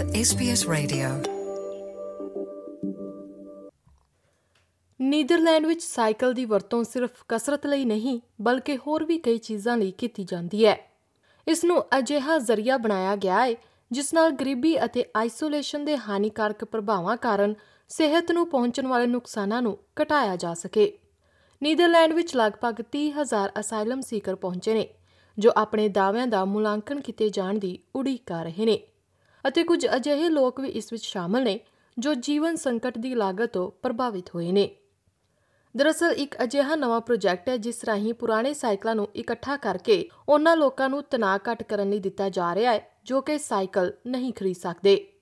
SBS Radio. Netherland ਵਿੱਚ cycle ਦੀ ਵਰਤੋਂ ਸਿਰਫ ਕਸਰਤ ਲਈ ਨਹੀਂ ਬਲਕਿ ਹੋਰ ਵੀ ਕਈ ਚੀਜ਼ਾਂ ਲਈ ਕੀਤੀ ਜਾਂਦੀ ਹੈ। ਇਸ ਨੂੰ ਅਜਿਹਾ ਜ਼ਰੀਆ ਬਣਾਇਆ ਗਿਆ ਹੈ ਜਿਸ ਨਾਲ ਗਰੀਬੀ ਅਤੇ ਆਈਸੋਲੇਸ਼ਨ ਦੇ ਹਾਨੀਕਾਰਕ ਪ੍ਰਭਾਵਾਂ ਕਾਰਨ ਸਿਹਤ ਨੂੰ ਪਹੁੰਚਣ ਵਾਲੇ ਨੁਕਸਾਨਾਂ ਨੂੰ ਘਟਾਇਆ ਜਾ ਸਕੇ। ਨੀਦਰਲੈਂਡ ਵਿੱਚ ਲਗਭਗ 30,000 ਅਸਾਈਲਮ ਸੀਕਰ ਪਹੁੰਚੇ ਨੇ ਜੋ ਆਪਣੇ ਦਾਅਵਿਆਂ ਦਾ ਮੁਲਾਂਕਣ ਕੀਤੇ ਜਾਣ ਦੀ ਉਡੀਕ ਕਰ ਰਹੇ ਨੇ। ਅਤੇ ਕੁਝ ਅਜਿਹੇ ਲੋਕ ਵੀ ਇਸ ਵਿੱਚ ਸ਼ਾਮਲ ਨੇ, ਜੋ ਜੀਵਨ ਸੰਕਟ ਦੀ ਲਾਗਤ ਤੋਂ ਪ੍ਰਭਾਵਿਤ ਹੋਏ ਨੇ। ਦਰਅਸਲ, ਇੱਕ ਅਜਿਹਾ ਨਵਾਂ ਪ੍ਰੋਜੈਕਟ ਹੈ, ਜਿਸ ਰਾਹੀਂ ਪੁਰਾਣੇ ਸਾਈਕਲਾਂ ਨੂੰ ਇਕੱਠਾ ਕਰਕੇ ਉਹਨਾਂ ਲੋਕਾਂ ਨੂੰ ਤਣਾਅ ਘੱਟ ਕਰਨ ਲਈ ਦਿੱਤਾ ਜਾ ਰਿਹਾ ਹੈ, ਜੋ ਕਿ ਸਾਈਕਲ ਨਹੀਂ ਖਰੀਦ ਸਕਦੇ।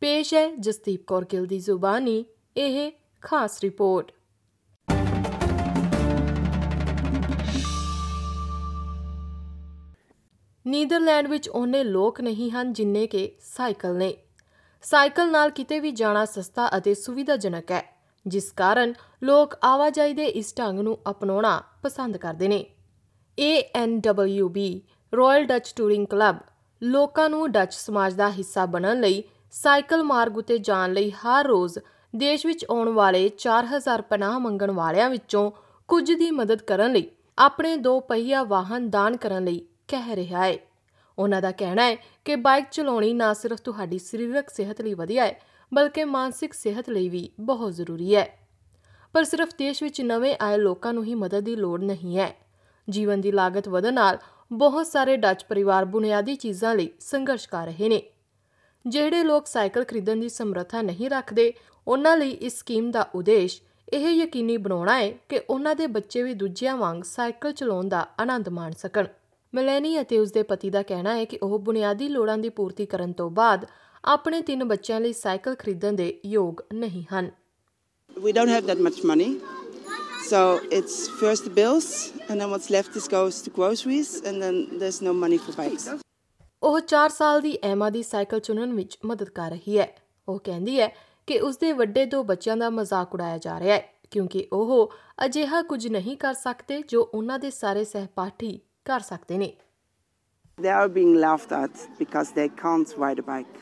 ਪੇਸ਼ ਹੈ ਜਸਦੀਪ ਕੌਰ ਗਿੱਲ ਦੀ ਜ਼ੁਬਾਨੀ, ਇਹ ਖਾਸ ਰਿਪੋਰਟ। ਨੀਦਰਲੈਂਡ ਵਿੱਚ ਉਹਨੇ ਲੋਕ ਨਹੀਂ ਹਨ ਜਿੰਨੇ ਕਿ ਸਾਈਕਲ ਨੇ। ਸਾਈਕਲ ਨਾਲ ਕਿਤੇ ਵੀ ਜਾਣਾ ਸਸਤਾ ਅਤੇ ਸੁਵਿਧਾਜਨਕ ਹੈ, ਜਿਸ ਕਾਰਨ ਲੋਕ ਆਵਾਜਾਈ ਦੇ ਇਸ ਢੰਗ ਨੂੰ ਅਪਣਾਉਣਾ ਪਸੰਦ ਕਰਦੇ ਨੇ। ANWB royal Dutch touring club ਲੋਕਾਂ ਨੂੰ ਡੱਚ ਸਮਾਜ ਦਾ ਹਿੱਸਾ ਬਣਨ ਲਈ ਸਾਈਕਲ ਮਾਰਗ ਉਤੇ ਜਾਣ ਲਈ ਹਰ ਰੋਜ਼ ਦੇਸ਼ ਵਿੱਚ ਆਉਣ ਵਾਲੇ 4000 ਪਨਾਹ ਮੰਗਣ ਵਾਲਿਆਂ ਵਿੱਚੋਂ ਕੁਝ ਦੀ ਮਦਦ ਕਰਨ ਲਈ, ਆਪਣੇ ਦੋ ਪਹੀਆ ਵਾਹਨ ਦਾਨ ਕਰਨ ਲਈ ਕਹਿ ਰਿਹਾ ਹੈ ਉਹਨਾਂ ਦਾ ਕਹਿਣਾ ਹੈ ਕਿ ਬਾਈਕ ਚਲਾਉਣੀ ਨਾ ਸਿਰਫ ਤੁਹਾਡੀ ਸਰੀਰਕ ਸਿਹਤ ਲਈ ਵਧੀਆ ਹੈ ਬਲਕਿ ਮਾਨਸਿਕ ਸਿਹਤ ਲਈ ਵੀ ਬਹੁਤ ਜ਼ਰੂਰੀ ਹੈ ਪਰ ਸਿਰਫ ਦੇਸ਼ ਵਿੱਚ ਨਵੇਂ ਆਏ ਲੋਕਾਂ ਨੂੰ ਹੀ ਮਦਦ ਦੀ ਲੋੜ ਨਹੀਂ ਹੈ ਜੀਵਨ ਦੀ ਲਾਗਤ ਵਧਣ ਨਾਲ ਬਹੁਤ ਸਾਰੇ ਡੱਚ ਪਰਿਵਾਰ ਬੁਨਿਆਦੀ ਚੀਜ਼ਾਂ ਲਈ ਸੰਘਰਸ਼ ਕਰ ਰਹੇ ਨੇ। ਜਿਹੜੇ ਲੋਕ ਸਾਈਕਲ ਖਰੀਦਣ ਦੀ ਸਮਰੱਥਾ ਨਹੀਂ ਰੱਖਦੇ, ਉਹਨਾਂ ਲਈ ਇਸ ਸਕੀਮ ਦਾ ਉਦੇਸ਼ ਇਹ ਯਕੀਨੀ ਬਣਾਉਣਾ ਹੈ ਕਿ ਉਹਨਾਂ ਦੇ ਬੱਚੇ ਵੀ ਦੂਜਿਆਂ ਵਾਂਗ ਸਾਈਕਲ ਚਲਾਉਣ ਦਾ ਆਨੰਦ ਮਾਣ ਸਕਣ। ਮਿਲੈਨੀ ਅਤੇ ਉਸਦੇ ਪਤੀ ਦਾ ਕਹਿਣਾ ਹੈ ਕਿ ਉਹ ਬੁਨਿਆਦੀ ਲੋੜਾਂ ਦੀ ਪੂਰਤੀ ਕਰਨ ਤੋਂ ਬਾਅਦ ਆਪਣੇ ਤਿੰਨ ਬੱਚਿਆਂ ਲਈ ਸਾਈਕਲ ਖਰੀਦਣ ਦੇ ਯੋਗ ਨਹੀਂ ਹਨ We don't have that much money. So it's first the bills, and then what's left is goes to groceries, and then there's no money for bikes. ਉਹ 4 ਸਾਲ ਦੀ ਐਮਾ ਦੀ ਸਾਈਕਲ ਚੁਣਨ ਵਿੱਚ ਮਦਦ ਕਰ ਰਹੀ ਹੈ ਉਹ ਕਹਿੰਦੀ ਹੈ ਕਿ ਉਸਦੇ ਵੱਡੇ ਦੋ ਬੱਚਿਆਂ ਦਾ ਮਜ਼ਾਕ ਉਡਾਇਆ ਜਾ ਰਿਹਾ ਹੈ ਕਿਉਂਕਿ ਉਹ ਅਜਿਹਾ ਕੁਝ ਨਹੀਂ ਕਰ ਸਕਦੇ ਜੋ ਉਹਨਾਂ ਦੇ ਸਾਰੇ ਸਹਿਪਾਠੀ ਕਰ ਸਕਦੇ ਨੇ They are being laughed at because they can't ride a bike.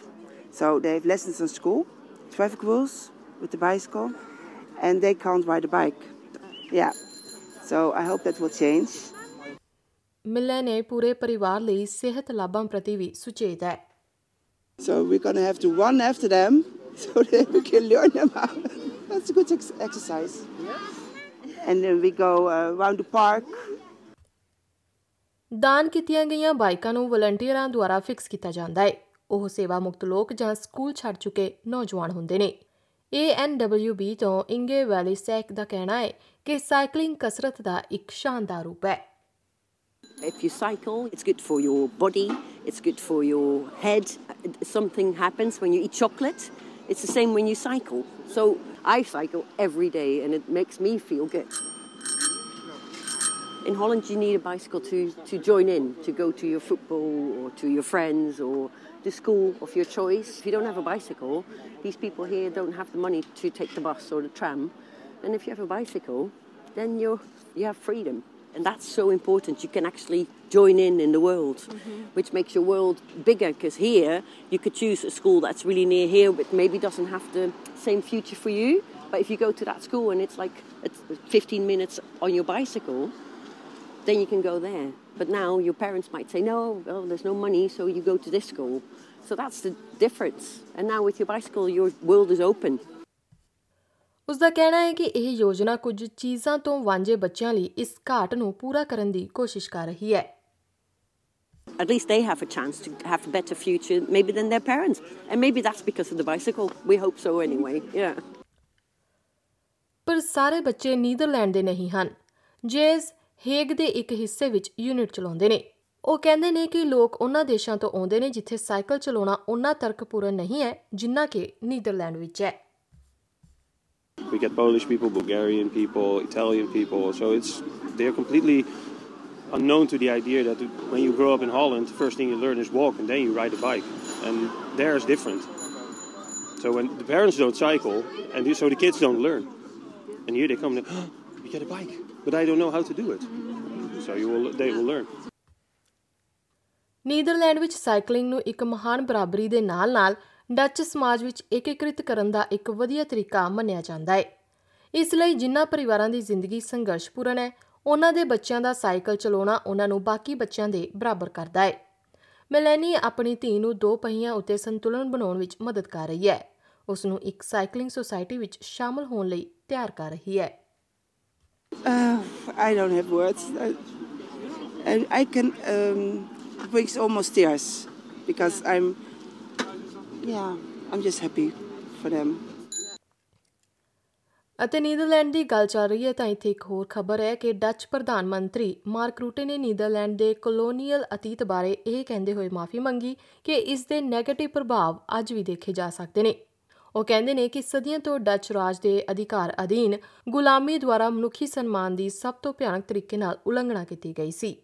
So they have lessons in school, traffic rules with the bicycle, and they can't ride a bike. Yeah. So I hope that will change. ਮਿਲੇ ਨੇ ਪੂਰੇ ਪਰਿਵਾਰ ਲਈ ਸਿਹਤ ਲਾਭਾਂ ਪ੍ਰਤੀ ਵੀ ਸੁਚੇਤ ਹੈ So we're going to have to run after them so that we can learn them how. That's a good ex- exercise. And then we go uh, around the park. ਦਾਨ ਕੀਤੀਆਂ ਗਈਆਂ ਬਾਈਕਾਂ ਨੂੰ ਵਲੰਟੀਅਰਾਂ ਦੁਆਰਾ ਫਿਕਸ ਕੀਤਾ ਜਾਂਦਾ ਹੈ ਉਹ ਸੇਵਾ ਮੁਕਤ ਲੋਕ ਜਾਂ ਸਕੂਲ ਛੱਡ ਚੁੱਕੇ ਨੌਜਵਾਨ ਹੁੰਦੇ ਨੇ ANWB ਤੋਂ ਇੰਗੇ ਵੈਲੀ ਸੈਕ ਦਾ ਕਹਿਣਾ ਹੈ ਕਿ ਸਾਈਕਲਿੰਗ ਕਸਰਤ ਦਾ ਇੱਕ ਸ਼ਾਨਦਾਰ ਰੂਪ ਹੈ If you cycle, it's good for your body, it's good for your head. Something happens when you eat chocolate. It's the same when you cycle. So I cycle every day and it makes me feel good. In Holland, you need a bicycle to, to join in, to go to your football or to your friends or the school of your choice. If you don't have a bicycle, these people here don't have the money to take the bus or the tram. And if you have a bicycle, then you're, you have freedom. And that's so important. You can actually join in in the world, mm-hmm. which makes your world bigger. Because here, you could choose a school that's really near here, but maybe doesn't have the same future for you. But if you go to that school and it's like it's 15 minutes on your bicycle, then you can go there. But now your parents might say, no, well, there's no money, so you go to this school. So that's the difference. And now with your bicycle, your world is open. ਉਸ ਦਾ ਕਹਿਣਾ ਹੈ ਕਿ ਇਹ ਯੋਜਨਾ ਕੁਝ ਚੀਜ਼ਾਂ ਤੋਂ ਵਾਂਝੇ ਬੱਚਿਆਂ ਲਈ ਇਸ ਘਾਟ ਨੂੰ ਪੂਰਾ ਕਰਨ ਦੀ ਕੋਸ਼ਿਸ਼ ਕਰ ਰਹੀ ਹੈ At least they have a chance to have a better future, maybe than their parents. And maybe that's because of the bicycle. We hope so anyway. Yeah. ਪਰ ਸਾਰੇ ਬੱਚੇ ਨੀਦਰਲੈਂਡ ਦੇ ਨਹੀਂ ਹਨ ਜੇਜ਼ ਹੇਗ ਦੇ ਇੱਕ ਹਿੱਸੇ ਵਿੱਚ ਯੂਨਿਟ ਚਲਾਉਂਦੇ ਨੇ ਉਹ ਕਹਿੰਦੇ ਨੇ ਕਿ ਲੋਕ ਉਹਨਾਂ ਦੇਸ਼ਾਂ ਤੋਂ ਆਉਂਦੇ ਨੇ ਜਿੱਥੇ ਸਾਈਕਲ ਚਲਾਉਣਾ ਉਹਨਾਂ ਤਰਕਪੂਰਨ ਨਹੀਂ ਹੈ ਜਿੰਨਾ ਕਿ ਨੀਦਰਲੈਂਡ ਵਿੱਚ ਹੈ We get Polish people, Bulgarian people, Italian people. So it's they're completely unknown to the idea that when you grow up in Holland, the first thing you learn is walk, and then you ride a bike. And there is different. So when the parents don't cycle, and so the kids don't learn, and here they come, and oh, we get a bike, but I don't know how to do it. So you will, they will learn. Netherlands ਵਿੱਚ cycling ਨੂੰ ਇੱਕ ਮਹਾਨ ਬਰਾਬਰੀ ਦੇ ਨਾਲ-ਨਾਲ Dutch ਸਮਾਜ ਵਿੱਚ ਏਕੀਕ੍ਰਿਤ ਕਰਨ ਦਾ ਇੱਕ ਵਧੀਆ ਤਰੀਕਾ ਮੰਨਿਆ ਜਾਂਦਾ ਹੈ ਇਸ ਲਈ ਜਿਨ੍ਹਾਂ ਪਰਿਵਾਰਾਂ ਦੀ ਜ਼ਿੰਦਗੀ ਸੰਘਰਸ਼ਪੂਰਨ ਹੈ ਉਹਨਾਂ ਦੇ ਬੱਚਿਆਂ ਦਾ ਸਾਈਕਲ ਚਲਾਉਣਾ ਉਹਨਾਂ ਨੂੰ ਬਾਕੀ ਬੱਚਿਆਂ ਦੇ ਬਰਾਬਰ ਕਰਦਾ ਹੈ ਮੈਲੈਨੀ ਆਪਣੀ ਧੀ ਨੂੰ ਦੋ ਪਹੀਆਂ ਉੱਤੇ ਸੰਤੁਲਨ ਬਣਾਉਣ ਵਿੱਚ ਮਦਦ ਕਰ ਰਹੀ ਹੈ ਉਸ ਨੂੰ ਇੱਕ ਸਾਈਕਲਿੰਗ ਸੁਸਾਇਟੀ ਵਿੱਚ ਸ਼ਾਮਲ ਹੋਣ ਲਈ ਤਿਆਰ ਕਰ ਰਹੀ ਹੈ Uh, I don't have words. I, and I can um, brings almost tears because I'm, yeah, I'm just happy for them. ਅਤੇ ਨੀਦਰਲੈਂਡ ਦੀ ਗੱਲ ਚੱਲ ਰਹੀ ਹੈ ਤਾਂ ਇੱਥੇ ਇੱਕ ਹੋਰ ਖਬਰ ਹੈ ਕਿ ਡੱਚ ਪ੍ਰਧਾਨ ਮੰਤਰੀ ਮਾਰਕ ਰੂਟੇ ਨੇ ਨੀਦਰਲੈਂਡ ਦੇ ਕਲੋਨੀਅਲ ਅਤੀਤ ਬਾਰੇ ਇਹ ਕਹਿੰਦੇ ਹੋਏ ਮਾਫੀ ਮੰਗੀ ਕਿ ਇਸ ਦੇ 네ਗੇਟਿਵ ਪ੍ਰਭਾਵ ਅੱਜ ਵੀ ਦੇਖੇ ਜਾ ਸਕਦੇ ਨੇ ਉਹ ਕਹਿੰਦੇ ਨੇ ਕਿ ਸਦੀਆਂ ਤੋਂ ਡੱਚ ਰਾਜ ਦੇ ਅਧਿਕਾਰ ਅਧੀਨ ਗੁਲਾਮੀ ਦੁਆਰਾ ਮਨੁੱਖੀ ਸਨਮਾਨ ਦੀ ਸਭ ਤੋਂ ਭਿਆਨਕ ਤਰੀਕੇ ਨਾਲ ਉਲੰਘਣਾ ਕੀਤੀ ਗਈ ਸੀ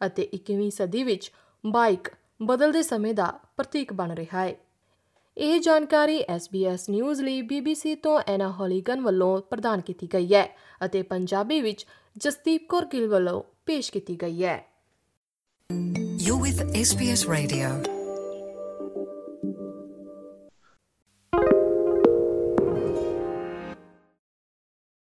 ਅਤੇ 21ਵੀਂ ਸਦੀ ਵਿੱਚ ਬਾਈਕ ਬਦਲਦੇ ਸਮੇਂ ਦਾ ਪ੍ਰਤੀਕ ਬਣ ਰਿਹਾ ਹੈ ਇਹ ਜਾਣਕਾਰੀ SBS ਨਿਊਜ਼ ਲਈ BBC ਤੋਂ ਐਨਾ ਹੌਲੀਗਨ ਵੱਲੋਂ ਪ੍ਰਦਾਨ ਕੀਤੀ ਗਈ ਹੈ ਅਤੇ ਪੰਜਾਬੀ ਵਿੱਚ ਜਸਦੀਪ ਕੌਰ ਗਿੱਲ ਵੱਲੋਂ ਪੇਸ਼ ਕੀਤੀ ਗਈ ਹੈ You're with SBS Radio.